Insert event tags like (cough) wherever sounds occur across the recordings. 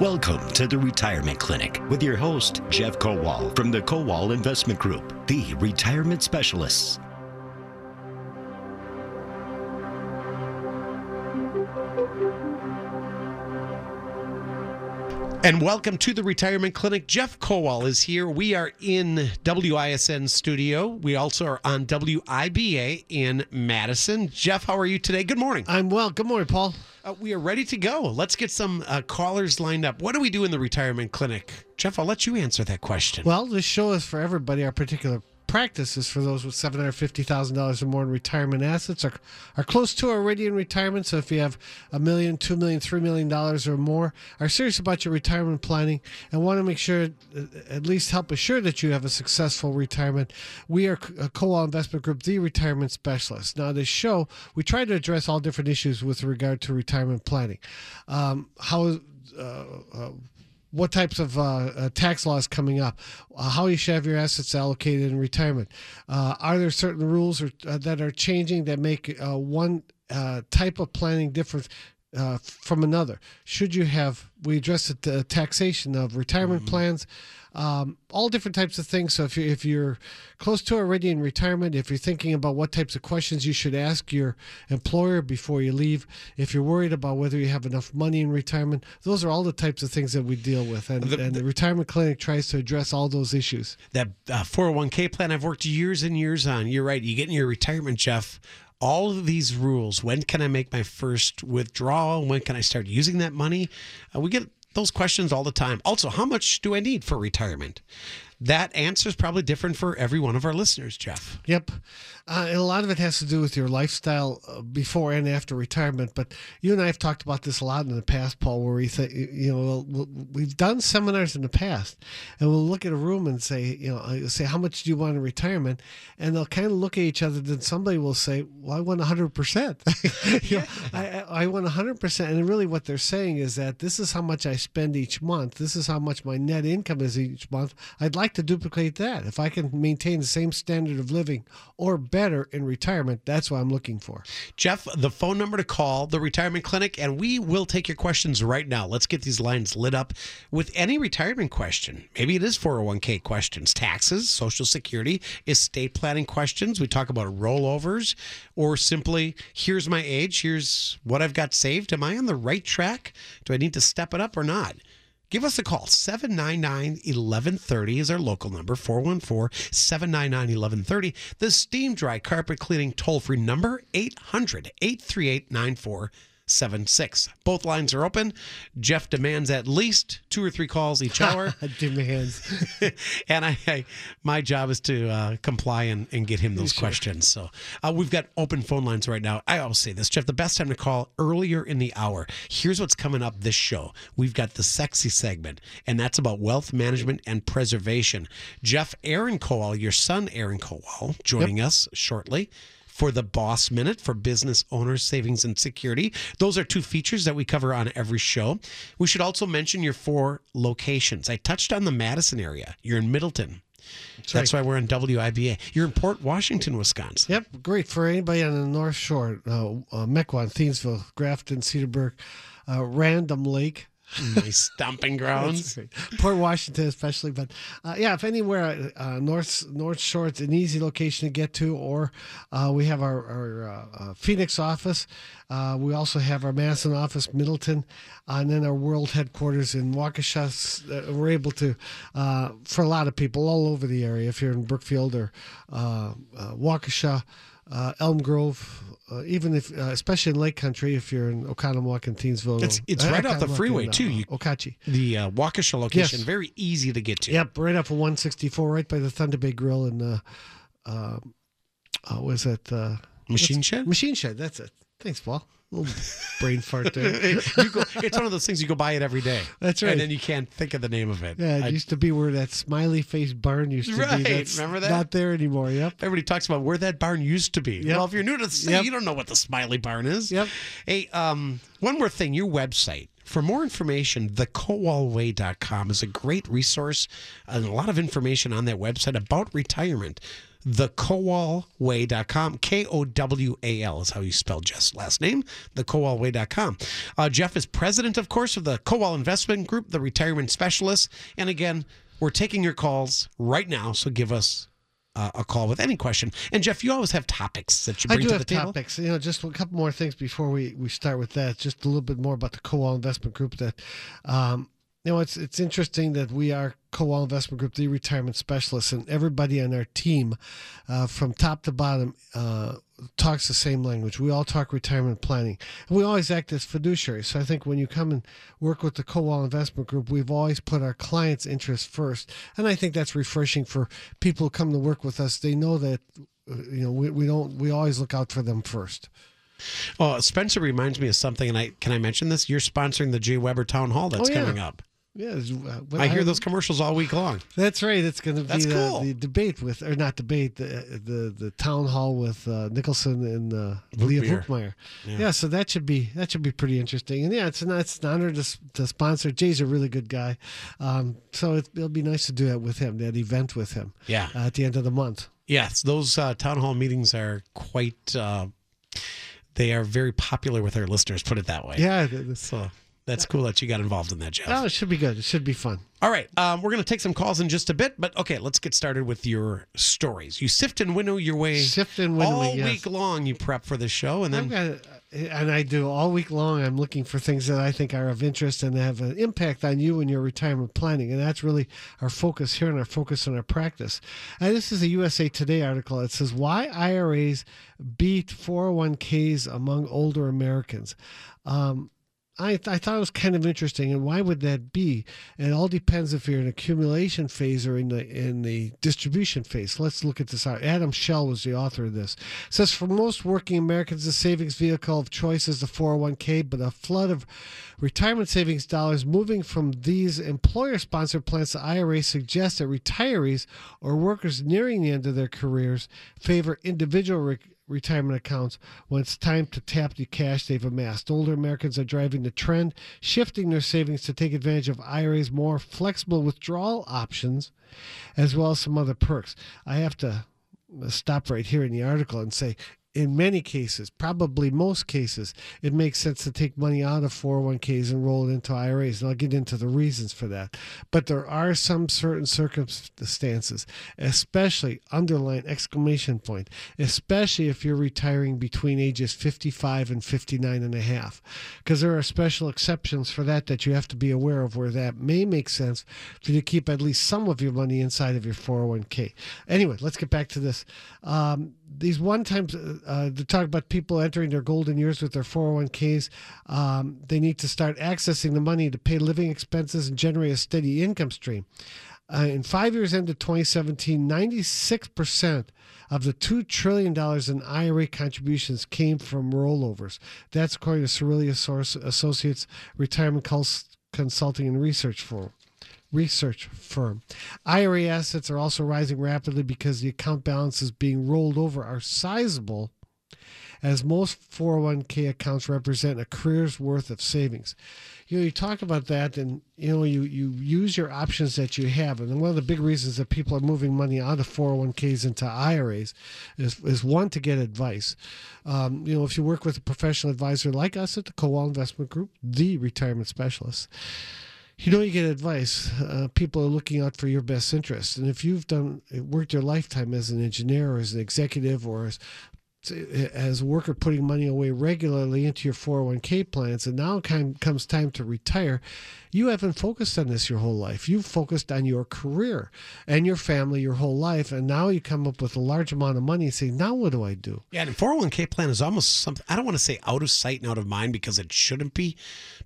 Welcome to the Retirement Clinic with your host, Jeff Kowal from the Kowal Investment Group, the retirement specialists. And welcome to the Retirement Clinic. Jeff Kowal is here. We are in WISN studio. We also are on WIBA in Madison. Jeff, how are you today? Good morning. I'm well. Good morning, Paul. Uh, we are ready to go. Let's get some uh, callers lined up. What do we do in the Retirement Clinic? Jeff, I'll let you answer that question. Well, this show is for everybody. Our particular practice is for those with seven hundred fifty thousand dollars or more in retirement assets, are are close to already in retirement. So if you have a million, two million, three million dollars or more, are serious about your retirement planning and want to make sure, uh, at least help assure that you have a successful retirement, we are a Kowal Investment Group, the retirement specialist. Now, this show we try to address all different issues with regard to retirement planning. Um, how uh, uh, what types of uh, uh, tax laws coming up, uh, how you should have your assets allocated in retirement. Uh, are there certain rules or, uh, that are changing that make uh, one type of planning different from another? Should you have, we address the taxation of retirement mm-hmm. plans um, all different types of things. So if you're, if you're close to already in retirement, if you're thinking about what types of questions you should ask your employer before you leave, if you're worried about whether you have enough money in retirement, those are all the types of things that we deal with. And the, and the retirement clinic tries to address all those issues. That uh, 401k plan I've worked years and years on. You're right. You get in your retirement, Jeff all of these rules when can i make my first withdrawal when can i start using that money uh, we get those questions all the time. Also, how much do I need for retirement? That answer is probably different for every one of our listeners, Jeff. Yep. Uh, and a lot of it has to do with your lifestyle uh, before and after retirement. But you and I have talked about this a lot in the past, Paul, where we think, you know, we've done seminars in the past and we'll look at a room and say, you know, uh, say, how much do you want in retirement? And they'll kind of look at each other. Then somebody will say, well, I want 100%. (laughs) you know, (laughs) I, I want 100%. And really what they're saying is that this is how much I spend each month. This is how much my net income is each month. I'd like like to duplicate that. If I can maintain the same standard of living or better in retirement, that's what I'm looking for. Jeff, the phone number to call the retirement clinic, and we will take your questions right now. Let's get these lines lit up with any retirement question. Maybe it is 401k questions, taxes, Social Security, estate planning questions. We talk about rollovers, or simply, here's my age, here's what I've got saved. Am I on the right track? Do I need to step it up or not? Give us a call. 799 1130 is our local number 414 799 1130. The Steam Dry Carpet Cleaning toll free number 800 838 Seven six. Both lines are open. Jeff demands at least two or three calls each hour. (laughs) demands. (laughs) and I, I, my job is to uh, comply and, and get him those sure. questions. So uh, we've got open phone lines right now. I always say this, Jeff, the best time to call earlier in the hour. Here's what's coming up this show. We've got the sexy segment, and that's about wealth management and preservation. Jeff Aaron Kowal, your son Aaron Kowal, joining yep. us shortly for the Boss Minute for business owners, savings, and security. Those are two features that we cover on every show. We should also mention your four locations. I touched on the Madison area. You're in Middleton. That's, That's right. why we're in WIBA. You're in Port Washington, Wisconsin. Yep, great for anybody on the North Shore. Uh, uh, Mequon, Thiensville, Grafton, Cedarburg, uh, Random Lake, (laughs) my stomping grounds. Port Washington, especially. But uh, yeah, if anywhere, uh, North North Shore, it's an easy location to get to. Or uh, we have our, our uh, uh, Phoenix office. Uh, we also have our Madison office, Middleton, and then our world headquarters in Waukesha. we're able to, for a lot of people all over the area, if you're in Brookfield or Waukesha uh, Elm Grove, uh, even if, uh, especially in Lake Country, if you're in Oconomowoc and Thiensville. It's, it's right off the freeway, and, too. You, Okachi. The uh, Waukesha location, yes. very easy to get to. Yep, right off of 164, right by the Thunder Bay Grill and, uh, uh, uh, was it? Uh, Machine Shed? Machine Shed, that's it. Thanks, Paul little brain fart there. (laughs) go, it's one of those things you go buy it every day. That's right. And then you can't think of the name of it. Yeah, it I, used to be where that smiley face barn used to right, be. That's Remember that? Not there anymore. Yep. Everybody talks about where that barn used to be. Yep. Well, if you're new to the city, yep. you don't know what the smiley barn is. Yep. Hey, um, one more thing. Your website For more information, thekowalway.com is a great resource and a lot of information on that website about retirement. thekowalway.com. K O W A L is how you spell Jeff's last name, thekowalway.com. Uh, Jeff is president, of course, of the Kowal Investment Group, the retirement specialist. And again, we're taking your calls right now, so give us uh, a call with any question. And Jeff, you always have topics that you I bring do to have the table. topics. You know, just a couple more things before we, we start with that. Just a little bit more about the Kowal Investment Group. That, um, you know, it's it's interesting that we are Kowal Investment Group, the retirement specialists, and everybody on our team, uh, from top to bottom, uh, talks the same language. We all talk retirement planning, and we always act as fiduciaries. So I think when you come and work with the Kowal Investment Group, we've always put our clients' interests first, and I think that's refreshing for people who come to work with us. They know that uh, you know we, we don't we always look out for them first. Oh, Spencer reminds me of something, and I can I mention this? You're sponsoring the Jay Weber Town Hall that's Oh, yeah. coming up. Yeah, uh, I hear those commercials all week long. That's right. It's going to be That's the, cool. the debate with, or not debate, the the, the town hall with uh, Nicholson and uh, Leah. Vukmir. Yeah. Yeah. so that should be that should be pretty interesting. And yeah, it's an, it's an honor to, to sponsor. Jay's a really good guy, um, so it, it'll be nice to do that with him, that event with him Yeah. uh, at the end of the month. Yes, those uh, town hall meetings are quite. Uh, they are very popular with our listeners. Put it that way. Yeah, So that's cool that you got involved in that, Jeff. oh, it should be good. It should be fun. All right, um, we're going to take some calls in just a bit, but okay, let's get started with your stories. You sift and winnow your way Sift and winnow, all yes. week long. You prep for the show, and I've then got, and I do all week long. I'm looking for things that I think are of interest and have an impact on you and your retirement planning, and that's really our focus here and our focus on our practice. And this is a USA Today article. It says why IRAs beat 401ks among older Americans. Um, I, I thought it was kind of interesting, and why would that be? It all depends if you're in accumulation phase or in the in the distribution phase. Let's look at this. Adam Shell was the author of this. It says for most working Americans, the savings vehicle of choice is the 401k, but a flood of retirement savings dollars moving from these employer-sponsored plans to IRA suggests that retirees or workers nearing the end of their careers favor individual retirement accounts when it's time to tap the cash they've amassed. Older Americans are driving the trend, shifting their savings to take advantage of IRA's more flexible withdrawal options, as well as some other perks. I have to stop right here in the article and say, in many cases, probably most cases, it makes sense to take money out of 401ks and roll it into IRAs. And I'll get into the reasons for that. But there are some certain circumstances, especially underline exclamation point, especially if you're retiring between ages 55 and 59 and a half. Because there are special exceptions for that that you have to be aware of where that may make sense for you to keep at least some of your money inside of your 401k. Anyway, let's get back to this. Um, these one times uh, to talk about people entering their golden years with their 401ks, um, they need to start accessing the money to pay living expenses and generate a steady income stream. Uh, in five years into 2017, 96% of the $2 trillion in IRA contributions came from rollovers. That's according to Cerulli Associates Retirement Consulting and Research Firm research firm. IRA assets are also rising rapidly because the account balances being rolled over are sizable, as most 401k accounts represent a career's worth of savings. You know, you talk about that, and you know, you you use your options that you have, and one of the big reasons that people are moving money out of 401ks into IRAs is is one to get advice. Um, you know, if you work with a professional advisor like us at the Kowal Investment Group, the retirement specialist you know you get advice uh, people are looking out for your best interest. And if you've done worked your lifetime as an engineer or as an executive or as as a worker putting money away regularly into your 401k plans and now time, comes time to retire you haven't focused on this your whole life you've focused on your career and your family your whole life and now you come up with a large amount of money and say now what do i do Yeah, and 401k plan is almost something, I don't want to say out of sight and out of mind because it shouldn't be,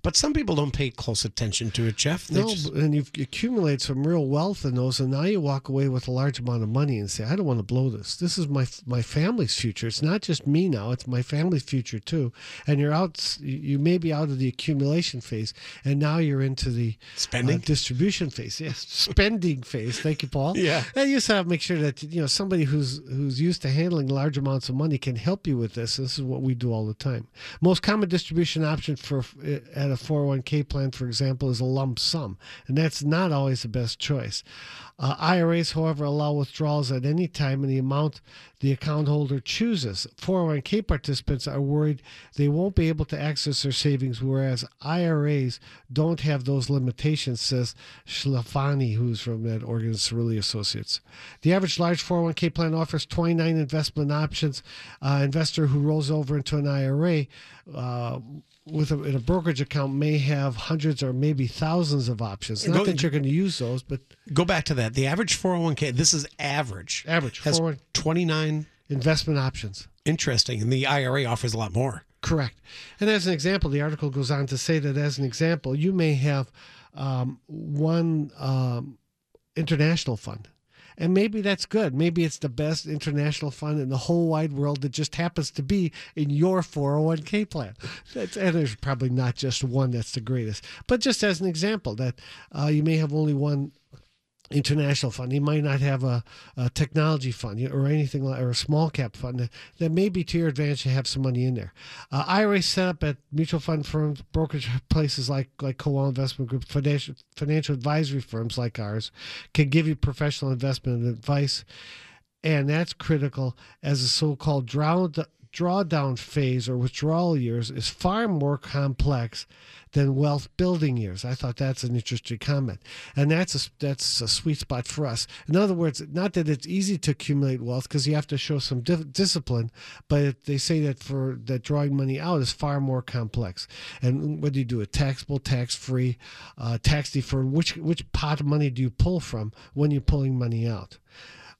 but some people don't pay close attention to it, Jeff. They No, just- and you've accumulated some real wealth in those, and now you walk away with a large amount of money and say, "I don't want to blow this. This is my my family's future. It's not just me now; it's my family's future too. And you're out. You may be out of the accumulation phase, and now you're into the Spending? uh, distribution phase. Yes, (laughs) spending phase. Thank you, Paul. Yeah. And you just have to make sure that you know somebody who's who's used to handling large amounts of money can help you with this. This is what we do all the time. Most common distribution option for at a 401k plan, for example, is a lump sum, and that's not always the best choice. Uh, IRAs, however, allow withdrawals at any time in the amount the account holder chooses. 401k participants are worried they won't be able to access their savings, whereas IRAs don't have those limitations, says Sclafani, who's from that Oregon Cerulli Associates. The average large 401k plan offers 29 investment options. Uh, investor who rolls over into an IRA uh, with a, in a brokerage account may have hundreds or maybe thousands of options. Not Go- that you're going to use those, but Go back to that. The average 401k, this is average. Average, Has 401 29. investment options. Interesting. And the IRA offers a lot more. Correct. And as an example, the article goes on to say that as an example, you may have um, one um, international fund. And maybe that's good. Maybe it's the best international fund in the whole wide world that just happens to be in your 401k plan. That's, and there's probably not just one that's the greatest. But just as an example, that uh, you may have only one international fund. You might not have a, a technology fund or anything like, or a small cap fund that, that may be to your advantage to have some money in there. Uh, IRAs set up at mutual fund firms, brokerage places like like Kowal Investment Group, financial financial advisory firms like ours can give you professional investment advice, and that's critical as a so-called draw, drawdown phase or withdrawal years is far more complex than wealth building years. I thought that's an interesting comment, and that's a that's a sweet spot for us. In other words, not that it's easy to accumulate wealth because you have to show some di- discipline, but they say that for that drawing money out is far more complex. And what do you do? A taxable, tax free, uh, tax deferred. Which which pot of money do you pull from when you're pulling money out?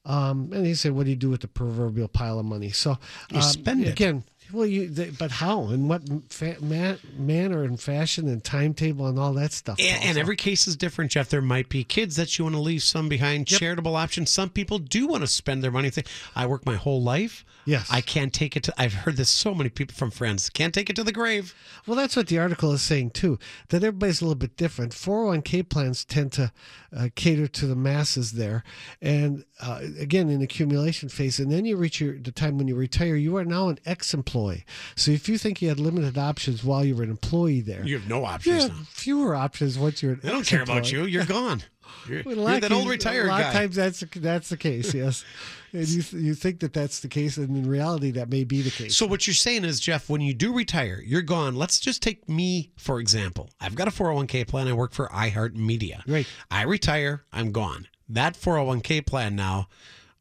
Um, and he said, "What do you do with the proverbial pile of money?" So You um, spend it. again. Well, you, they, but how and what fa- ma- manner and fashion and timetable and all that stuff. And, and every case is different, Jeff. There might be kids that you want to leave some behind, Yep. charitable options. Some people do want to spend their money. Think, I work my whole life. Yes. I can't take it to. I've heard this so many people from friends. Can't take it to the grave. Well, that's what the article is saying too. That everybody's a little bit different. 401k plans tend to uh, cater to the masses there, and uh, again in accumulation phase. And then you reach your, the time when you retire. You are now an ex-employee. So if you think you had limited options while you were an employee there, You have no options. you have now. fewer options once you're. An They don't care about you. You're gone. You're, a you're lot of that old retired A lot guy. of times that's that's the case. (laughs) Yes, and you you think that that's the case, and in reality, that may be the case. So what you're saying is, Jeff, when you do retire, you're gone. Let's just take me for example. I've got a 401k plan. I work for iHeartMedia. Right. I retire. I'm gone. That 401k plan now.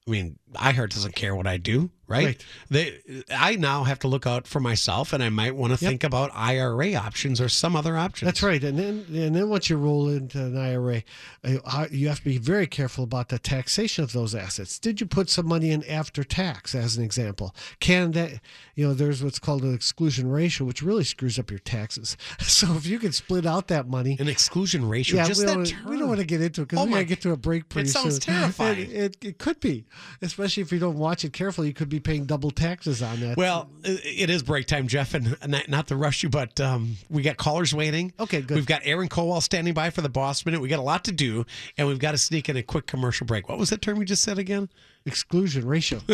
I mean, iHeart doesn't care what I do, right? Right. They, I now have to look out for myself, and I might want to Yep. think about IRA options or some other options. That's right, and then and then once you roll into an IRA, uh, you have to be very careful about the taxation of those assets. Did you put some money in after tax, as an example? Can that, you know, there's what's called an exclusion ratio, which really screws up your taxes. (laughs) So if you can split out that money. An exclusion ratio. Yeah, just we that don't, term. we don't want to get into it because Oh we got to get to a break pretty soon. It sounds soon. (laughs) terrifying. It, it, it could be, especially if you don't watch it carefully. You could be paying double taxes on that. Well, it is break time, Jeff, and not, not to rush you, but um, we got callers waiting. Okay, good. We've got Aaron Kowal standing by for the boss minute. We got a lot to do, and we've got to sneak in a quick commercial break. What was that term you just said again? exclusion ratio. (laughs)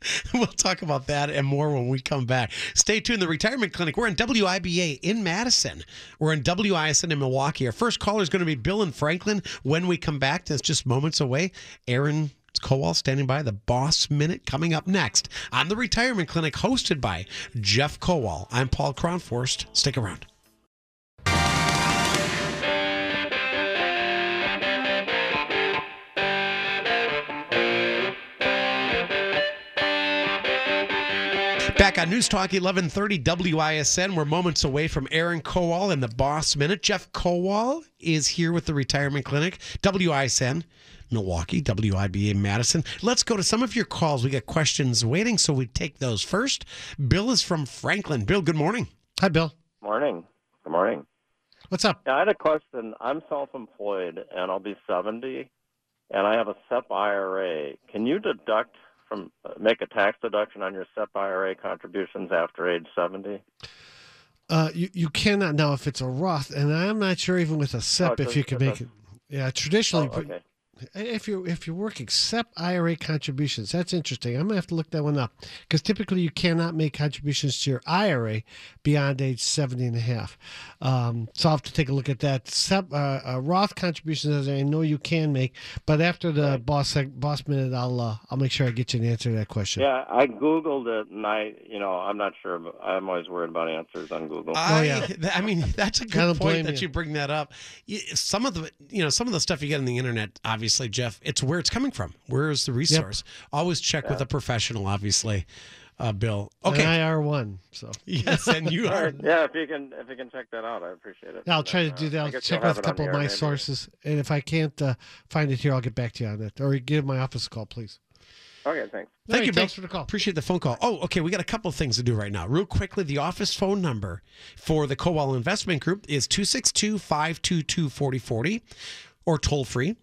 (laughs) we'll talk about that and more when we come back. Stay tuned. The Retirement Clinic. We're in WIBA in Madison. We're in WISN in Milwaukee. Our first caller is going to be Bill in Franklin. When we come back, that's just moments away. Aaron Kowal standing by. The Boss Minute coming up next on the Retirement Clinic, hosted by Jeff Kowal. I'm Paul Kronforst. Stick around. Back on News Talk 1130 WISN. We're moments away from Aaron Kowal and the Boss Minute. Jeff Kowal is here with the Retirement Clinic, WISN, Milwaukee, WIBA Madison. Let's go to some of your calls. We got questions waiting, so we take those first. Bill is from Franklin. Bill, good morning. Hi, Bill. Morning. Good morning. What's up? Yeah, I had a question. I'm self-employed and I'll be 70, and I have a SEP IRA. Can you deduct from uh, make a tax deduction on your SEP IRA contributions after age 70? Uh, you you cannot now if it's a Roth, and I'm not sure even with a SEP Oh, if a- you can make a- it. Yeah, traditionally, Oh, okay. If you if you're working SEP IRA contributions, that's interesting. I'm gonna have to look that one up because typically you cannot make contributions to your IRA beyond age 70 and a half. Um, so I'll have to take a look at that. SEP, uh, uh, Roth contributions, I know you can make, but after the boss boss minute, I'll uh, I'll make sure I get you an answer to that question. Yeah, I googled it, and I, you know, I'm not sure. But I'm always worried about answers on Google. I, yeah. (laughs) I mean, that's a good point that you. you bring that up. Some of the, you know, some of the stuff you get on the internet, obviously, Jeff, it's where it's coming from. Where is the resource? Always check with a professional, obviously, uh, Bill. Okay. And IR one. So yes, and you are. yeah, if you can, if you can check that out, I appreciate it. Yeah, I'll try to Uh, do that. I I'll check with a couple of air my maybe. sources, and if I can't uh, find it here, I'll get back to you on it, or give my office a call, please. Okay, thanks. Thank All right, you, Bill. thanks for the call. Appreciate the phone call. Oh, okay. We got a couple of things to do right now. Real quickly, the office phone number for the Kowal Investment Group is 262 522 4040 or toll free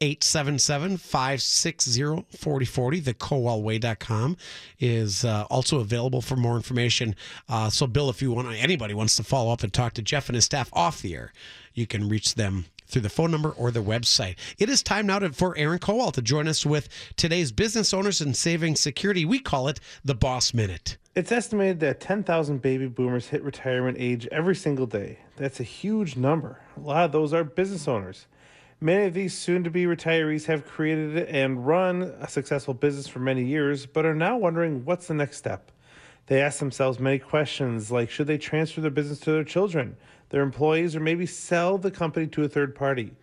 877 560 4040. The KowalWay.com is uh, also available for more information. Uh, so, Bill, if you want, anybody wants to follow up and talk to Jeff and his staff off the air, you can reach them through the phone number or the website. It is time now to, for Aaron Kowal to join us with today's business owners and saving security. We call it the Boss Minute. It's estimated that 10,000 baby boomers hit retirement age every single day. That's a huge number. A lot of those are business owners. Many of these soon to be retirees have created and run a successful business for many years, but are now wondering what's the next step. They ask themselves many questions like should they transfer their business to their children, their employees, or maybe sell the company to a third party?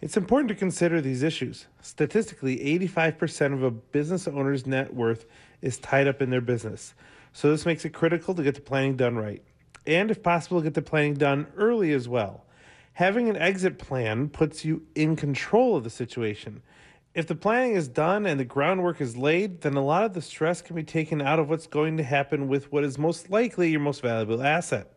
It's important to consider these issues. Statistically, 85% of a business owner's net worth is tied up in their business. So, this makes it critical to get the planning done right. And, if possible, get the planning done early as well. Having an exit plan puts you in control of the situation. If the planning is done and the groundwork is laid, then a lot of the stress can be taken out of what's going to happen with what is most likely your most valuable asset.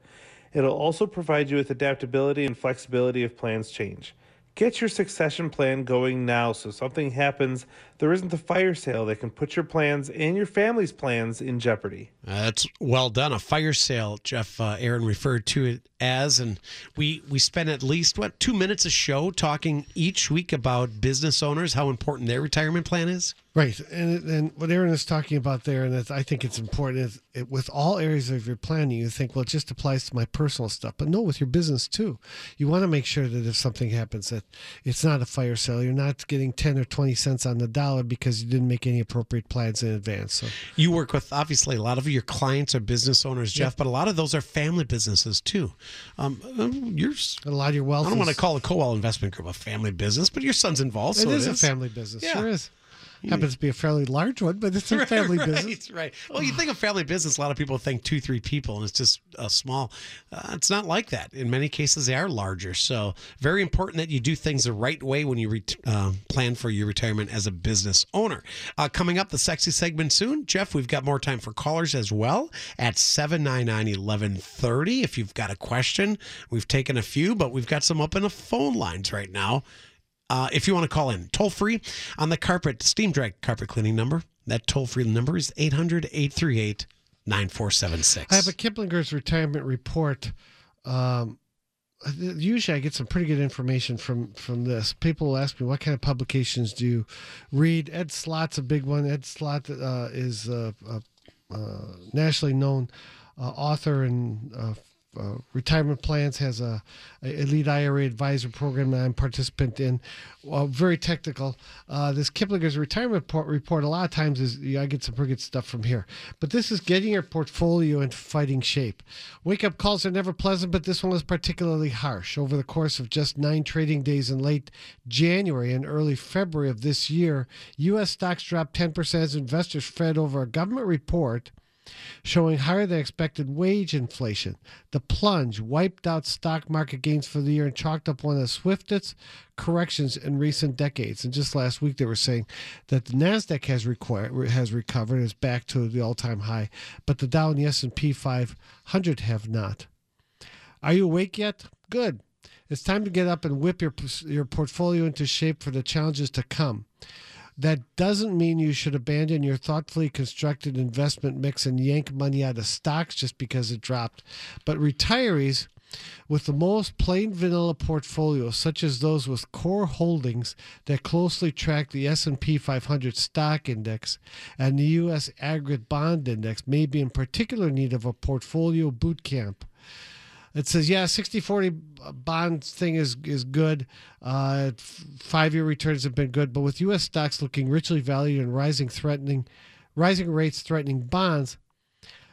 It'll also provide you with adaptability and flexibility if plans change. Get your succession plan going now so something happens, there isn't a fire sale that can put your plans and your family's plans in jeopardy. That's well done. A fire sale, Jeff uh, Aaron referred to it as, and we we spent at least what two minutes a show talking each week about business owners, how important their retirement plan is. Right, and and what Aaron is talking about there, and I think it's important is it, with all areas of your planning, you think, well, it just applies to my personal stuff, but no, with your business too. You want to make sure that if something happens, that it's not a fire sale. You're not getting ten or twenty cents on the dollar because you didn't make any appropriate plans in advance. So You work with obviously a lot of your clients are business owners, Jeff, but a lot of those are family businesses too. Um, um, yours. a lot of your wealth. I don't want to is- call the Kowal Investment Group a family business, but your son's involved. It so is a family business. Yeah. Sure is. Happens to be a fairly large one, but it's a (laughs) family right, business. Right. Well, you think of family business, a lot of people think two, three people, and it's just a small. Uh, it's not like that. In many cases, they are larger. So, very important that you do things the right way when you ret- uh, plan for your retirement as a business owner. Uh, coming up, the sexy segment soon. Jeff, we've got more time for callers as well at 799 1130. If you've got a question, we've taken a few, but we've got some up in the phone lines right now. Uh, if you want to call in, toll free on the carpet, steam dry carpet cleaning number. That toll free number is 800 838 9476. I have a Kiplinger's retirement report. Um, usually, I get some pretty good information from from this. People ask me, "What kind of publications do you read?" Ed Slott's a big one. Ed Slott uh, is a, a, a nationally known uh, author and uh, uh, retirement plans. Has a, a elite IRA advisor program that I'm participant in. Well, very technical. Uh, this Kiplinger's retirement report, report a lot of times is I get some pretty good stuff from here. But this is getting your portfolio in fighting shape. Wake up calls are never pleasant, but this one was particularly harsh. Over the course of just nine trading days in late January and early February of this year, U.S. stocks dropped 10% as investors fed over a government report showing higher than expected wage inflation. The plunge wiped out stock market gains for the year and chalked up one of the swiftest corrections in recent decades. And just last week, they were saying that the Nasdaq has required, has recovered, is back to the all-time high, but the Dow and the S&P 500 have not. Are you awake yet? Good. It's time to get up and whip your your portfolio into shape for the challenges to come. That doesn't mean you should abandon your thoughtfully constructed investment mix and yank money out of stocks just because it dropped. But retirees with the most plain vanilla portfolios such as those with core holdings that closely track the S&P 500 stock index and the US aggregate bond index may be in particular need of a portfolio boot camp it says yeah 60 40 bond thing is is good. Uh, five year returns have been good but with us stocks looking richly valued and rising threatening rising rates threatening bonds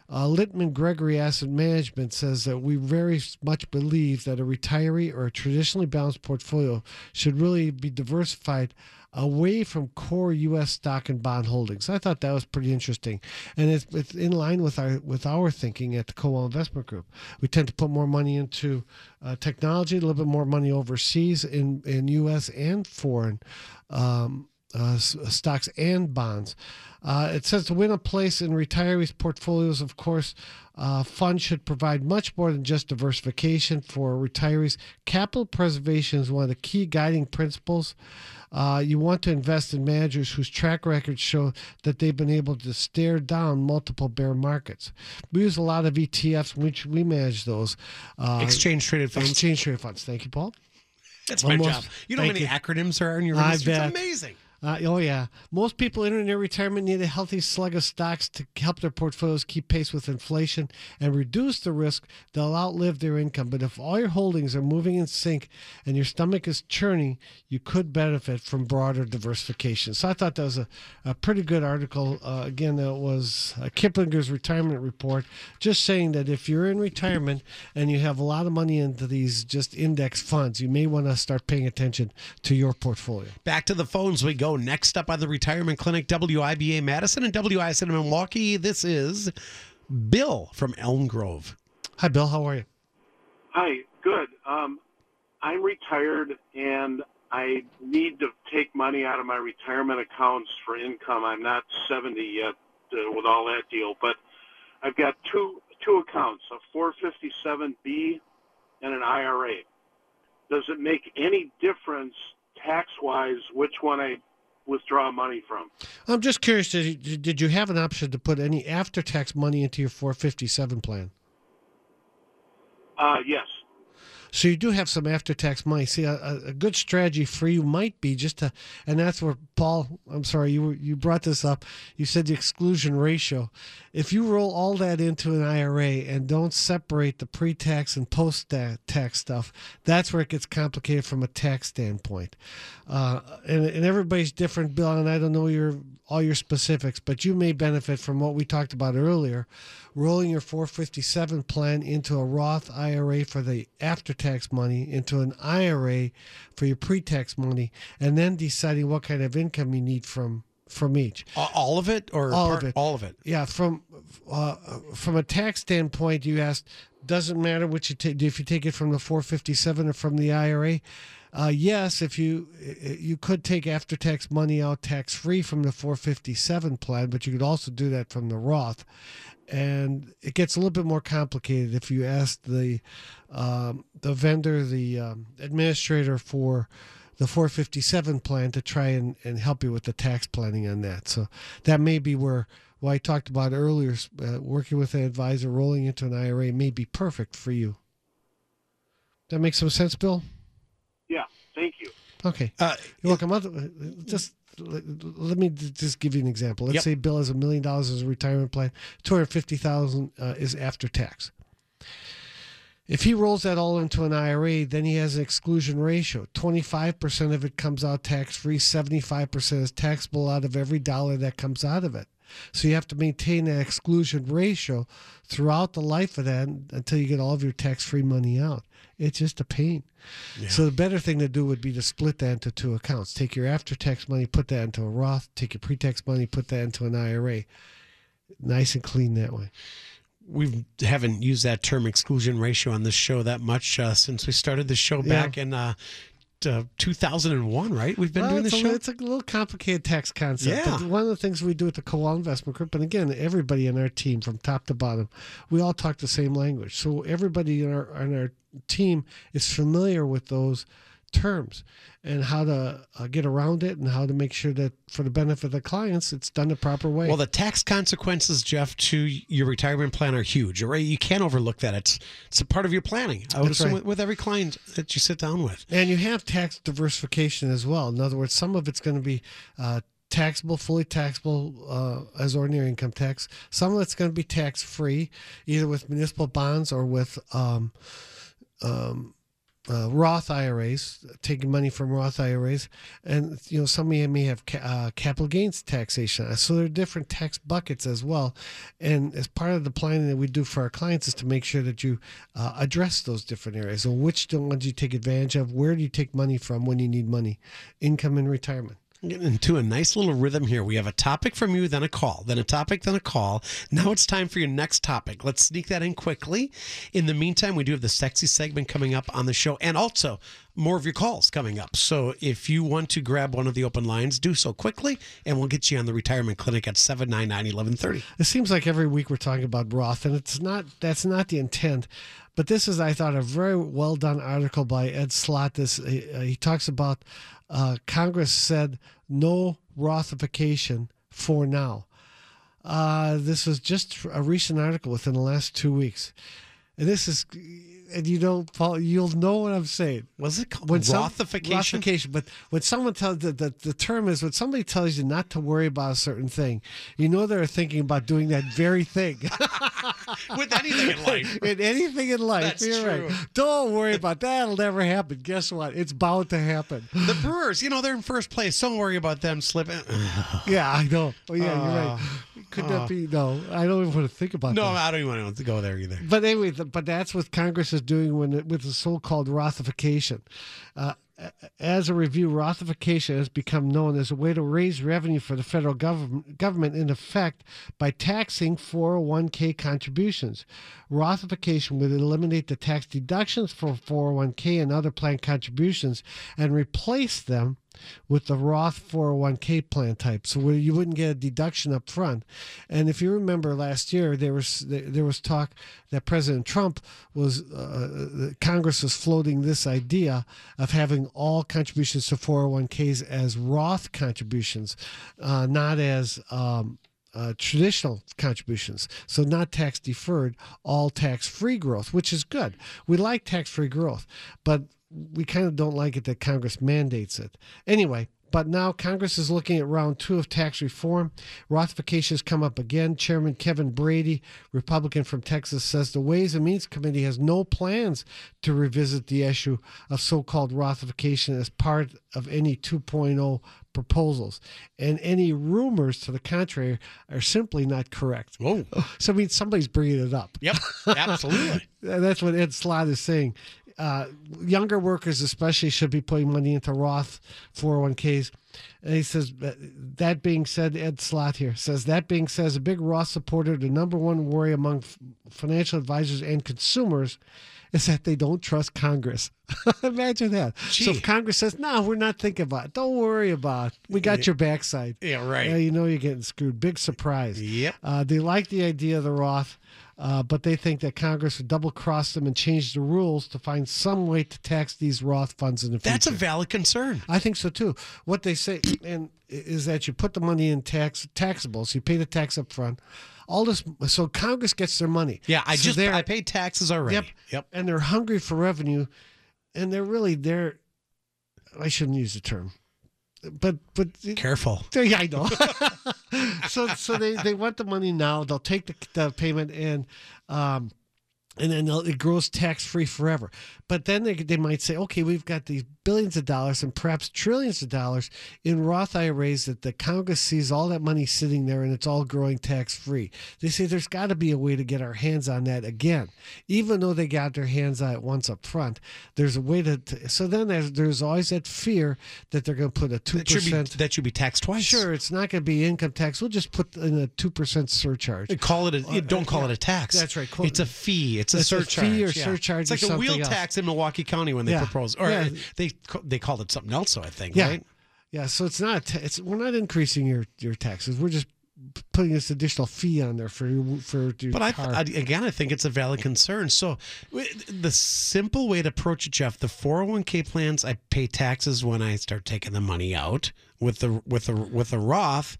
uh, Litman Gregory Asset Management says that we very much believe that a retiree or a traditionally balanced portfolio should really be diversified away from core U.S. stock and bond holdings. I thought that was pretty interesting, and it's, it's in line with our with our thinking at the Kowal Investment Group. We tend to put more money into uh, technology, a little bit more money overseas in in U.S. and foreign. Um, uh, stocks and bonds. Uh, it says to win a place in retirees' portfolios, of course, uh, funds should provide much more than just diversification for retirees. Capital preservation is one of the key guiding principles. Uh, you want to invest in managers whose track records show that they've been able to stare down multiple bear markets. We use a lot of ETFs, which we manage those. Uh, exchange traded funds. Exchange traded funds. Thank you, Paul. That's my Almost, job. You know how many you. acronyms there are in your industry? It's amazing. Uh, oh yeah, most people entering their retirement need a healthy slug of stocks to help their portfolios keep pace with inflation and reduce the risk they'll outlive their income. But if all your holdings are moving in sync and your stomach is churning, you could benefit from broader diversification. So I thought that was a, a pretty good article. Uh, again, that was uh, Kiplinger's retirement report, just saying that if you're in retirement and you have a lot of money into these just index funds, you may want to start paying attention to your portfolio. Back to the phones we go. Next up on the Retirement Clinic, WIBA Madison and WISN Milwaukee, this is Bill from Elm Grove. Hi, Bill. How are you? Hi, good. Um, I'm retired and I need to take money out of my retirement accounts for income. I'm not 70 yet uh, with all that deal, but I've got two two accounts, a 457B and an IRA. Does it make any difference tax wise which one I withdraw money from. I'm just curious. Did you, did you have an option to put any after-tax money into your 457 plan? Uh, yes. So you do have some after-tax money. See, a, a, good strategy for you might be just to, and that's where Paul. I'm sorry, you you brought this up. You said the exclusion ratio. If you roll all that into an IRA and don't separate the pre-tax and post-tax stuff, that's where it gets complicated from a tax standpoint. Uh, and, and everybody's different, Bill. And I don't know your all your specifics, but you may benefit from what we talked about earlier rolling your 457 plan into a Roth IRA for the after tax money, into an IRA for your pre tax money, and then deciding what kind of income you need from from each. All of it, or all part, of it? All of it. Yeah. From uh, from a tax standpoint, you asked. Doesn't matter which you take. If you take it from the 457 or from the IRA, uh, yes, if you you could take after tax money out tax free from the 457 plan, but you could also do that from the Roth, and it gets a little bit more complicated if you ask the um, the vendor, the um, administrator for the 457 plan to try and, and help you with the tax planning on that. So that may be where what I talked about earlier, uh, working with an advisor, rolling into an IRA may be perfect for you. That makes some sense, Bill. Thank you. Okay. Uh, You're welcome. Uh, just let me just give you an example. Let's yep. say Bill has a million dollars as a retirement plan. Two hundred fifty thousand uh, is after tax. If he rolls that all into an IRA, then he has an exclusion ratio. Twenty five percent of it comes out tax free. Seventy five percent is taxable out of every dollar that comes out of it. So you have to maintain that exclusion ratio throughout the life of that until you get all of your tax free money out. It's just a pain. Yeah. So the better thing to do would be to split that into two accounts. Take your after tax money, put that into a Roth. Take your pre tax money, put that into an IRA. Nice and clean that way. We haven't used that term exclusion ratio on this show that much uh, since we started the show back yeah. in uh, uh, 2001, right? We've been well, doing the show. it's a little complicated tax concept. Yeah. One of the things we do at the Kowal Investment Group, and again, everybody in our team from top to bottom, we all talk the same language. So everybody in our, in our team is familiar with those terms and how to uh, get around it and how to make sure that for the benefit of the clients, it's done the proper way. Well, the tax consequences, Jeff, to your retirement plan are huge. Right? You can't overlook that. It's it's a part of your planning. I would That's assume right. with, with every client that you sit down with. And you have tax diversification as well. In other words, some of it's going to be uh, taxable, fully taxable uh, as ordinary income tax. Some of it's going to be tax free, either with municipal bonds or with um, um, uh, Roth IRAs, taking money from Roth IRAs, and you know some of you may have ca- uh, capital gains taxation. So there are different tax buckets as well. And as part of the planning that we do for our clients is to make sure that you uh, address those different areas. And which ones you take advantage of? Where do you take money from when you need money? Income and retirement. Getting into a nice little rhythm here. We have a topic from you, then a call, then a topic, then a call. Now it's time for your next topic. Let's sneak that in quickly. In the meantime, we do have the sexy segment coming up on the show and also more of your calls coming up. So if you want to grab one of the open lines, do so quickly and we'll get you on the retirement clinic at 799 1130. It seems like every week we're talking about Roth, and it's not. That's not the intent. But this is, I thought, a very well done article by Ed Slott. This he, uh, he talks about uh, Congress said no Rothification for now. Uh, this was just a recent article within the last two weeks, and this is, and you don't follow. You'll know what I'm saying. Was it called When some- Rothification? Rothification. But when someone tells the, the the term is when somebody tells you not to worry about a certain thing, you know they're thinking about doing that very thing. (laughs) With anything in life. (laughs) in anything in life, That's you're true. right. Don't worry about that. It'll never happen. Guess what? It's bound to happen. The Brewers, you know, they're in first place. Don't worry about them slipping. Yeah, I know. Oh yeah, you're Uh, right. Could that be? No, I don't even want to think about that. No, that. I don't even want to go there either. But anyway, the, but that's what Congress is doing when it, with the so-called Rothification. Uh, as a review, Rothification has become known as a way to raise revenue for the federal government, government in effect by taxing 401k contributions. Rothification would eliminate the tax deductions for 401k and other plan contributions and replace them with the Roth 401k plan type, so where you wouldn't get a deduction up front. And if you remember last year, there was there was talk that President Trump was uh, Congress was floating this idea of having all contributions to 401ks as Roth contributions, uh, not as um, uh, traditional contributions. So not tax deferred, all tax free growth, which is good. We like tax free growth, but we kind of don't like it that Congress mandates it. Anyway, but now Congress is looking at round two of tax reform. Rothification has come up again. Chairman Kevin Brady, Republican from Texas, says the Ways and Means Committee has no plans to revisit the issue of so called Rothification as part of any 2.0 proposals. And any rumors to the contrary are simply not correct. Whoa. So, I mean, somebody's bringing it up. Yep, (laughs) absolutely. That's what Ed Slott is saying. Uh, younger workers, especially, should be putting money into Roth 401ks. And he says, that- being said, Ed Slott here says, that being said, as a big Roth supporter, the number one worry among f- financial advisors and consumers is that they don't trust Congress. (laughs) Imagine that. So if Congress says, no, we're not thinking about it. Don't worry about it. We got your backside. Yeah, right. Yeah, you know you're getting screwed. Big surprise. Yep. Uh, they like the idea of the Roth, uh, but they think that Congress would double cross them and change the rules to find some way to tax these Roth funds in the future. That's a valid concern. I think so too. What they say and is that you put the money in tax taxable, so you pay the tax up front. All this, so Congress gets their money. Yeah, I So just I paid taxes already. Yep. Yep. And they're hungry for revenue, and they're really they're. I shouldn't use the term, but but Careful. (laughs) yeah, I know. (laughs) so so they, they want the money now. They'll take the, the payment and um and then it grows tax free forever. But then they, they might say, okay, we've got these billions of dollars and perhaps trillions of dollars in Roth IRAs that the Congress sees all that money sitting there and it's all growing tax free. They say there's got to be a way to get our hands on that again, even though they got their hands on it once up front. There's a way to. to so then there's there's always that fear that they're going to put a two That should be percent. that should be taxed twice. Sure, it's not going to be income tax. We'll just put in a two percent surcharge. Call it a you don't call yeah. it a tax. That's right. Quote- It's a fee. It's a It's a surcharge. fee or yeah. surcharge It's like the wheel else. tax in Milwaukee County when they Yeah. proposed, or Yeah. they they called it something else. So I think. Yeah. Right. Yeah, so it's not. It's we're not increasing your your taxes. We're just putting this additional fee on there for your for your But I. I again, I think it's a valid concern. So, the simple way to approach it, Jeff, the four hundred one k plans, I pay taxes when I start taking the money out. With the with the with the Roth,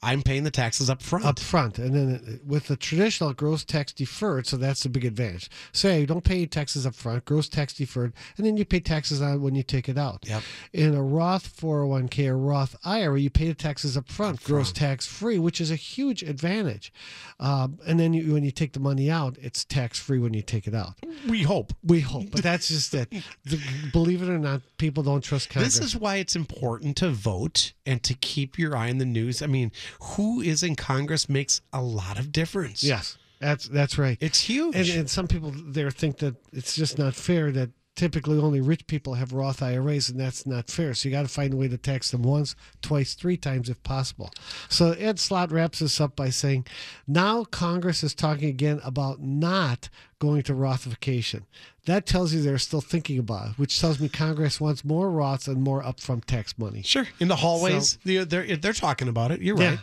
I'm paying the taxes up front. up front, and then with the traditional gross tax deferred, so that's the big advantage. Say you don't pay taxes up front, gross tax deferred, and then you pay taxes on it when you take it out. Yep. In a Roth 401k or Roth IRA, you pay the taxes up front, gross tax free, which is a huge advantage. Um, and then you, when you take the money out, it's tax free when you take it out. we hope. We hope, but that's just it. The- believe it or not, people don't trust Congress. This is why it's important to vote and to keep your eye on the news. I mean, who is in Congress makes a lot of difference. yes, that's that's right. It's huge. And, and some people there think that it's just not fair that typically only rich people have Roth IRAs, and that's not fair. So you got to find a way to tax them once, twice, three times if possible. So Ed Slott wraps this up by saying, now Congress is talking again about not going to Rothification. That tells you they're still thinking about it, which tells me Congress wants more Roths and more upfront tax money. sure. In the hallways, they're, they're they're talking about it. You're right. Yeah.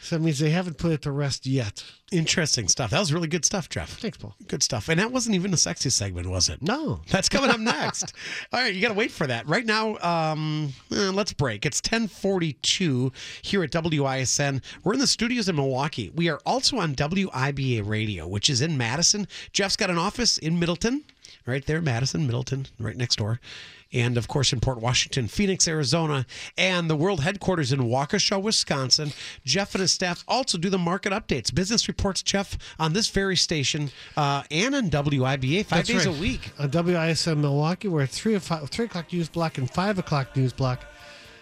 So that means they haven't put it to rest yet. Interesting stuff. That was really good stuff, Jeff. Thanks, Paul. Good stuff. And that wasn't even a sexy segment, was it? No. That's coming up next. (laughs) All right, you got to wait for that. Right now, um, eh, let's break. It's 1042 here at WISN. We're in the studios in Milwaukee. We are also on WIBA Radio, which is in Madison. Jeff's got an office in Middleton, right there, Madison, Middleton, right next door. And of course, in Port Washington, Phoenix, Arizona, and the world headquarters in Waukesha, Wisconsin. Jeff and his staff also do the market updates, business reports, Jeff, on this very station uh, and on WIBA five That's days right. a week. On WISN Milwaukee, we're at 3, o- fi- 3 o'clock news block and 5 o'clock news block.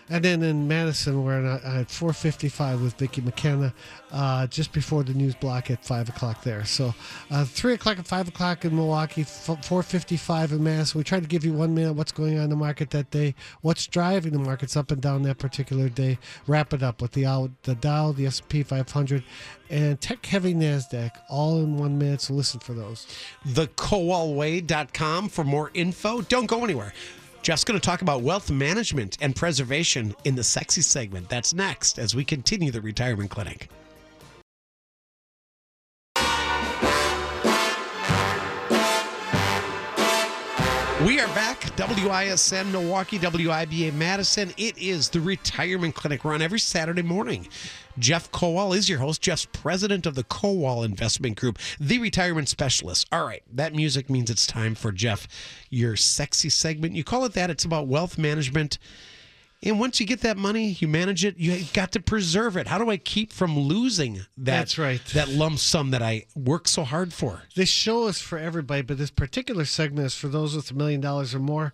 And then in Madison, we're at, at 455 with Vicki McKenna, uh, just before the news block at 5 o'clock there. So uh, 3 o'clock and 5 o'clock in Milwaukee, 455 in Madison. We try to give you one minute what's going on in the market that day, what's driving the markets up and down that particular day. Wrap it up with the, Dow- the Dow, the S&P 500, and tech-heavy NASDAQ all in one minute. So listen for those. thekowalway.com for more info. Don't go anywhere. Jeff's going to talk about wealth management and preservation in the sexy segment. That's next as we continue the retirement clinic. We are back. WISN Milwaukee, WIBA Madison. It is the retirement clinic run every Saturday morning. Jeff Kowal is your host. Jeff's president of the Kowal Investment Group, the retirement specialist. All right, that music means it's time for Jeff, your sexy segment. You call it that. It's about wealth management. And once you get that money, you manage it. You've got to preserve it. How do I keep from losing that? That's right. That lump sum that I work so hard for. This show is for everybody, but this particular segment is for those with a million dollars or more.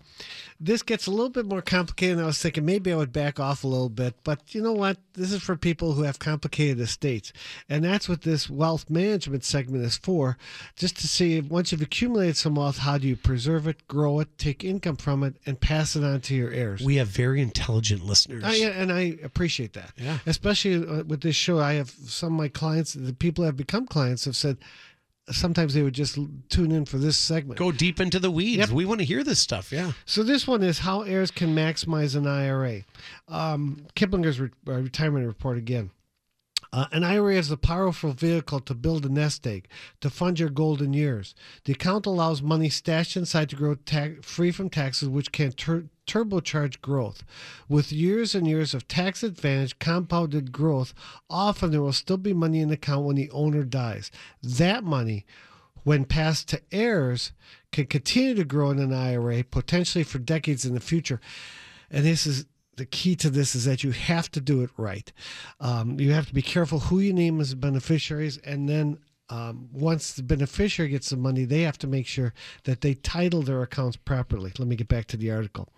This gets a little bit more complicated. I was thinking maybe I would back off a little bit, but you know what? This is for people who have complicated estates. And that's what this wealth management segment is for. Just to see if once you've accumulated some wealth, how do you preserve it, grow it, take income from it, and pass it on to your heirs? We have very intelligent listeners. I, and I appreciate that. Yeah. Especially uh, with this show, I have some of my clients, the people have become clients, have said sometimes they would just tune in for this segment. Go deep into the weeds. Yep. We want to hear this stuff. Yeah. So this one is how heirs can maximize an IRA. Um, Kiplinger's re- uh, retirement report again. Uh, an IRA is a powerful vehicle to build a nest egg, to fund your golden years. The account allows money stashed inside to grow ta- free from taxes, which can tur- turbocharge growth. With years and years of tax advantage compounded growth, often there will still be money in the account when the owner dies. That money, when passed to heirs, can continue to grow in an IRA, potentially for decades in the future. And this is the key to this is that you have to do it right. Um, you have to be careful who you name as beneficiaries, and then um, once the beneficiary gets the money, they have to make sure that they title their accounts properly. Let me get back to the article.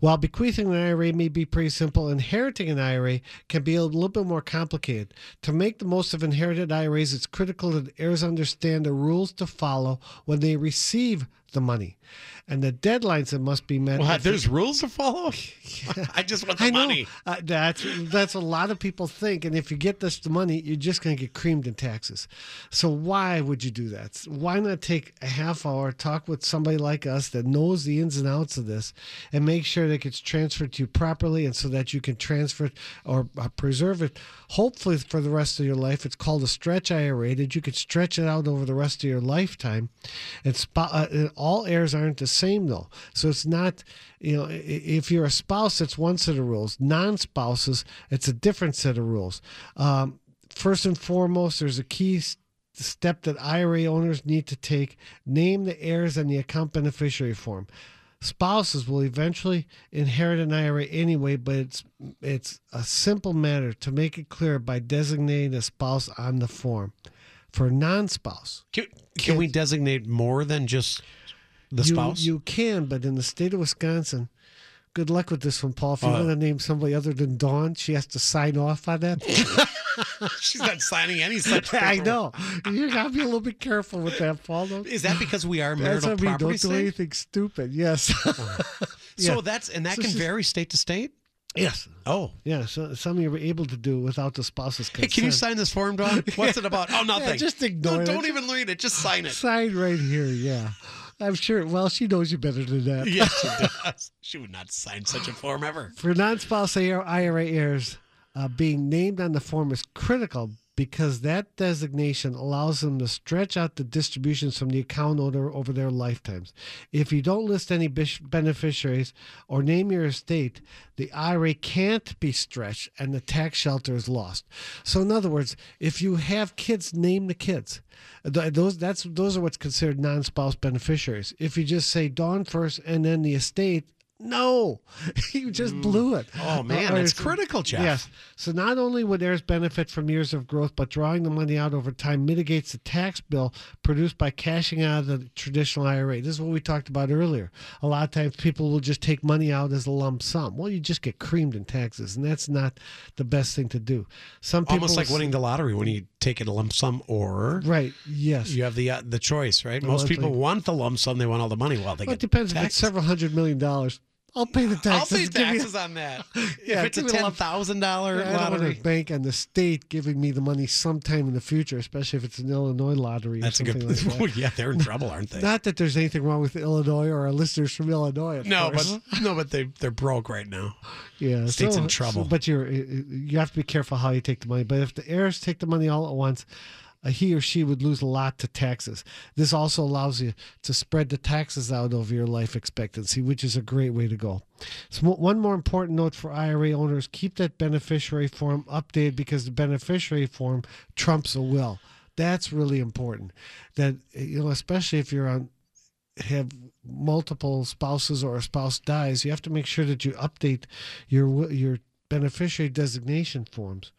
While bequeathing an IRA may be pretty simple, inheriting an IRA can be a little bit more complicated. To make the most of inherited IRAs, it's critical that heirs understand the rules to follow when they receive the money, and the deadlines that must be met. What? if the- There's rules to follow. (laughs) I just want the I know money. uh, that's that's a lot of people think, and if you get this money, you're just going to get creamed in taxes. So why would you do that? Why not take a half hour, talk with somebody like us that knows the ins and outs of this, and make sure that it gets transferred to you properly, and so that you can transfer it or uh, preserve it, hopefully for the rest of your life. It's called a stretch IRA that you could stretch it out over the rest of your lifetime. And spo- uh, uh, all heirs aren't the same though, so it's not you know, if you're a spouse, it's one set of rules. Non spouses, it's a different set of rules. Um, first and foremost, there's a key step that IRA owners need to take name the heirs on the account beneficiary form. Spouses will eventually inherit an IRA anyway, but it's it's a simple matter to make it clear by designating a spouse on the form. For non-spouse, Can, can we designate more than just the you, spouse? You can, but in the state of Wisconsin, good luck with this one, Paul. If you Uh. want to name somebody other than Dawn, she has to sign off on that. (laughs) She's not signing any such. Thing. (laughs) I know. You got to be a little bit careful with that, Paul. Though. Is that because we are That's marital I mean. property Don't do anything stupid. Yes. (laughs) So Yeah. that's and that So can vary state to state. yes. Oh, Yeah. So some you're able to do without the spouse's hey, can you sign this form, Dawn? What's it about? Oh, nothing. just ignore No, it. Don't even read it. Just sign it. Sign right here. Yeah. I'm sure. Well, she knows you better than that. Yes, (laughs) she does. She would not sign such a form ever. For non-spouse IRA heirs, uh, being named on the form is critical because that designation allows them to stretch out the distributions from the account owner over their lifetimes. If you don't list any beneficiaries or name your estate, the IRA can't be stretched and the tax shelter is lost. So, in other words, if you have kids, name the kids. Those that's those are what's considered non-spouse beneficiaries. If you just say Dawn first and then the estate, no, (laughs) you just mm. blew it. Oh, man, Or that's if- critical, Jeff. Yes. So not only would heirs benefit from years of growth, but drawing the money out over time mitigates the tax bill produced by cashing out of the traditional IRA. This is what we talked about earlier. A lot of times people will just take money out as a lump sum. Well, you just get creamed in taxes, and that's not the best thing to do. Some people Almost like winning the lottery when you take it a lump sum, or Right. Yes. you have the uh, the choice, right? The Most people want the lump sum; they want all the money. Well, they Well, get it depends if it's several hundred million dollars. I'll pay the taxes. I'll pay Give me- taxes on that. (laughs) Yeah, if it's a give me a ten lump- thousand dollar I don't want lottery, bank on the state giving me the money sometime in the future, especially if it's an Illinois lottery that's or a good. like (laughs) that. yeah, they're in trouble, aren't they? Not that there's anything wrong with Illinois or our listeners from Illinois. Of no, course. but (laughs) no, but they they're broke right now. yeah, state's in trouble. but you're you have to be careful how you take the money. But if the heirs take the money all at once, uh, he or she would lose a lot to taxes. This also allows you to spread the taxes out over your life expectancy, which is a great way to go. So one more important note for IRA owners: keep that beneficiary form updated because the beneficiary form trumps a will. That's really important. That you know, especially if you're on have multiple spouses or a spouse dies, you have to make sure that you update your your beneficiary designation forms.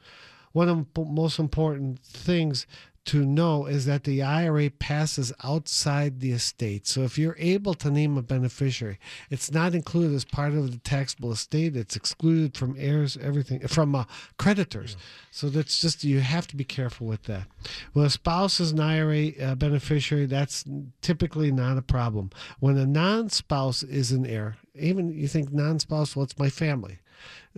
One of the most important things to know is that the IRA passes outside the estate. So if you're able to name a beneficiary, it's not included as part of the taxable estate. It's excluded from heirs, everything from uh, creditors. So that's just you have to be careful with that. When a spouse is an IRA uh, beneficiary, that's typically not a problem. When a non-spouse is an heir, even you think non-spouse, well, it's my family.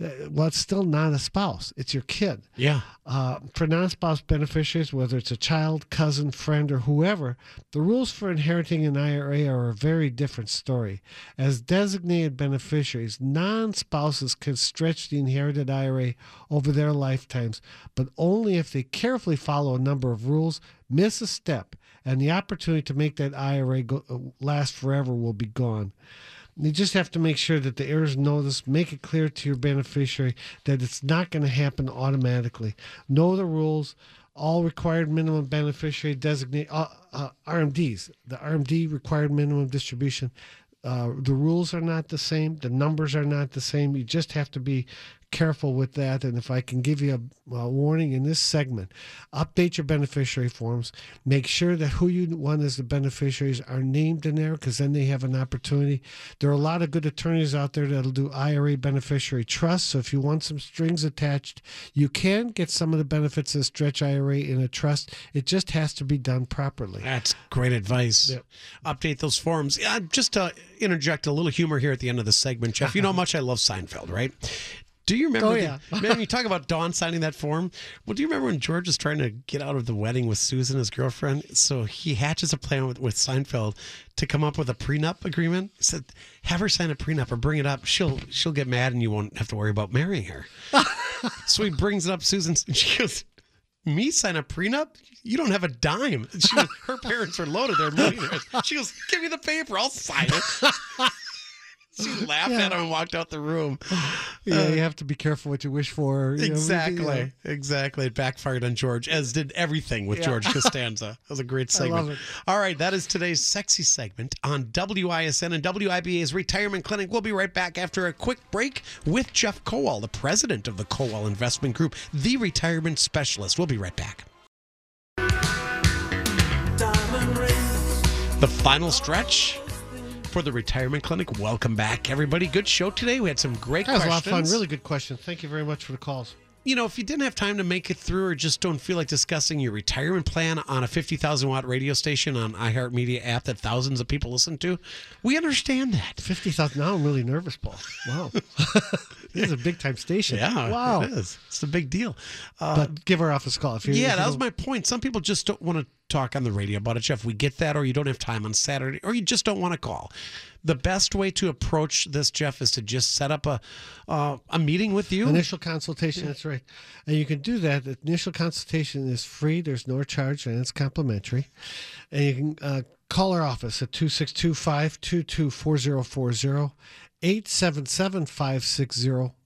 Uh, Well, it's still not a spouse. It's your kid. Yeah, Uh, for non spouse beneficiaries, whether it's a child, cousin, friend, or whoever, the rules for inheriting an IRA are a very different story. As designated beneficiaries, non spouses can stretch the inherited IRA over their lifetimes, but only if they carefully follow a number of rules, miss a step, and the opportunity to make that IRA go, uh, last forever will be gone. You just have to make sure that the heirs know this. Make it clear to your beneficiary that it's not going to happen automatically. Know the rules. All required minimum beneficiary designate uh, uh, RMDs. The RMD required minimum distribution. Uh, the rules are not the same. The numbers are not the same. You just have to be careful with that. And if I can give you a, a warning in this segment, update your beneficiary forms. Make sure that who you want as the beneficiaries are named in there because then they have an opportunity. There are a lot of good attorneys out there that'll do IRA beneficiary trusts. So if you want some strings attached, you can get some of the benefits of stretch IRA in a trust. It just has to be done properly. That's great advice. Yep. Update those forms. Yeah, just to interject a little humor here at the end of the segment, Jeff. You know how (laughs) much I love Seinfeld, right? Do you remember? Oh, the- yeah. (laughs) man, you talk about Dawn signing that form. Well, do you remember when George was trying to get out of the wedding with Susan, his girlfriend? So he hatches a plan with, with Seinfeld to come up with a prenup agreement. He said, "Have her sign a prenup or bring it up. She'll she'll get mad, and you won't have to worry about marrying her." (laughs) so he brings it up. Susan, and she goes, "Me sign a prenup? You don't have a dime." She was, her parents are loaded; they're millionaires. She goes, "Give me the paper. I'll sign it." (laughs) she laughed at him and walked out the room. Yeah, you uh, have to be careful what you wish for. you know, Exactly. you know. Exactly. It backfired on George, as did everything with George (laughs) Costanza. That was a great I love segment. it. All right, that is today's sexy segment on WISN and WIBA's Retirement Clinic. We'll be right back after a quick break with Jeff Kowal, the president of the Kowal Investment Group, the retirement specialist. We'll be right back. The final stretch for the retirement clinic. Welcome back, everybody. Good show today. We had some great That was a lot questions. of fun. Really good questions. Thank you very much for the calls. you know, if you didn't have time to make it through or just don't feel like discussing your retirement plan on a 50,000 watt radio station on iHeartMedia app that thousands of people listen to, we understand that. Fifty thousand. Now I'm really nervous, Paul. Wow, (laughs) this is a big time station. Yeah, Wow. it is. It's a big deal. Uh, But give our office a call if you're. yeah, if that was my point. Some people just don't want to talk on the radio about it, Jeff. We get that, or you don't have time on Saturday, or you just don't want to call. The best way to approach this, Jeff, is to just set up a uh, a meeting with you. Initial consultation, that's right. And you can do that. The initial consultation is free, there's no charge, and it's complimentary. And you can uh, call our office at 262 522 4040.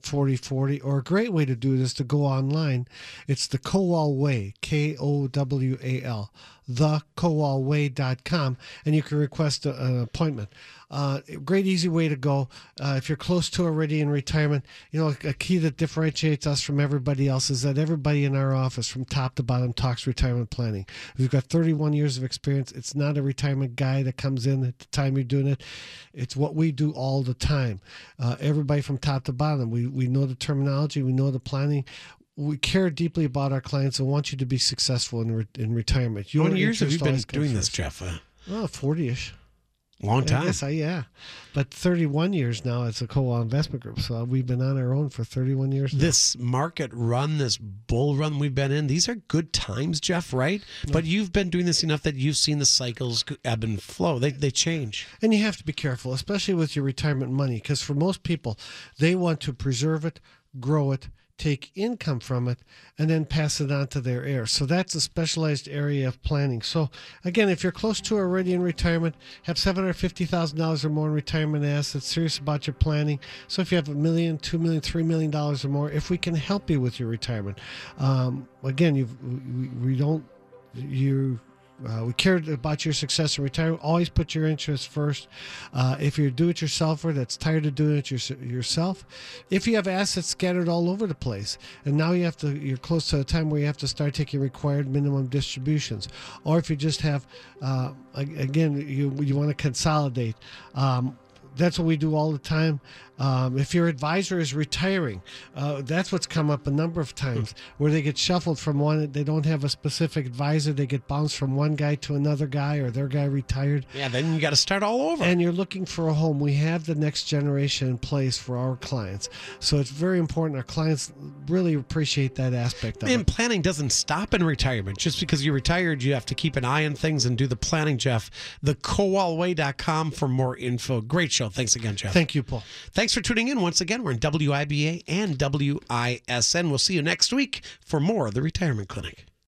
877-560-4040 or a great way to do it is to go online it's the Kowal Way K-O-W-A-L thekowalway.com and you can request a, an appointment. Uh, great easy way to go. Uh, if you're close to already in retirement you know a key that differentiates us from everybody else is that everybody in our office from top to bottom talks retirement planning. We've got 31 years of experience it's not a retirement guy that comes in at the time you're doing it. It's what we do all the time. Uh, everybody from top to bottom we, we know the terminology we know the planning we care deeply about our clients and want you to be successful in, re- in retirement. How many years have you been doing this. Jeff? A Oh, 40-ish. Long time. Yes, I, yeah. But 31 years now as a Kowal Investment Group. So we've been on our own for 31 years now. this market run, this bull run we've been in, these are good times, Jeff, right? But you've been doing this enough that you've seen the cycles ebb and flow. They, they change. And you have to be careful, especially with your retirement money, because for most people, they want to preserve it, grow it, take income from it, and then pass it on to their heirs. So that's a specialized area of planning. So again, if you're close to already in retirement, have seven hundred fifty thousand dollars or more in retirement assets, serious about your planning. So if you have a million, two million, three million dollars or more, if we can help you with your retirement, um, again, you we don't you uh, we care about your success in retirement. Always put your interests first. Uh, if you're a do-it-yourselfer that's tired of doing it your, yourself, if you have assets scattered all over the place, and now you have to, you're close to a time where you have to start taking required minimum distributions, or if you just have, uh, again, you you want to consolidate. Um, that's what we do all the time. Um, if your advisor is retiring, uh, that's what's come up a number of times where they get shuffled from one. They don't have a specific advisor. They get bounced from one guy to another guy, or their guy retired. Yeah, then you got to start all over. And you're looking for a home. We have the next generation in place for our clients, so it's very important. Our clients really appreciate that aspect of and it. planning doesn't stop in retirement. Just because you're retired, you have to keep an eye on things and do the planning, Jeff. TheKowalWay.com for more info. Great show. Thanks again, Jeff. Thank you, Paul. Thanks for tuning in once again. We're in WIBA and WISN. We'll see you next week for more of the Retirement Clinic.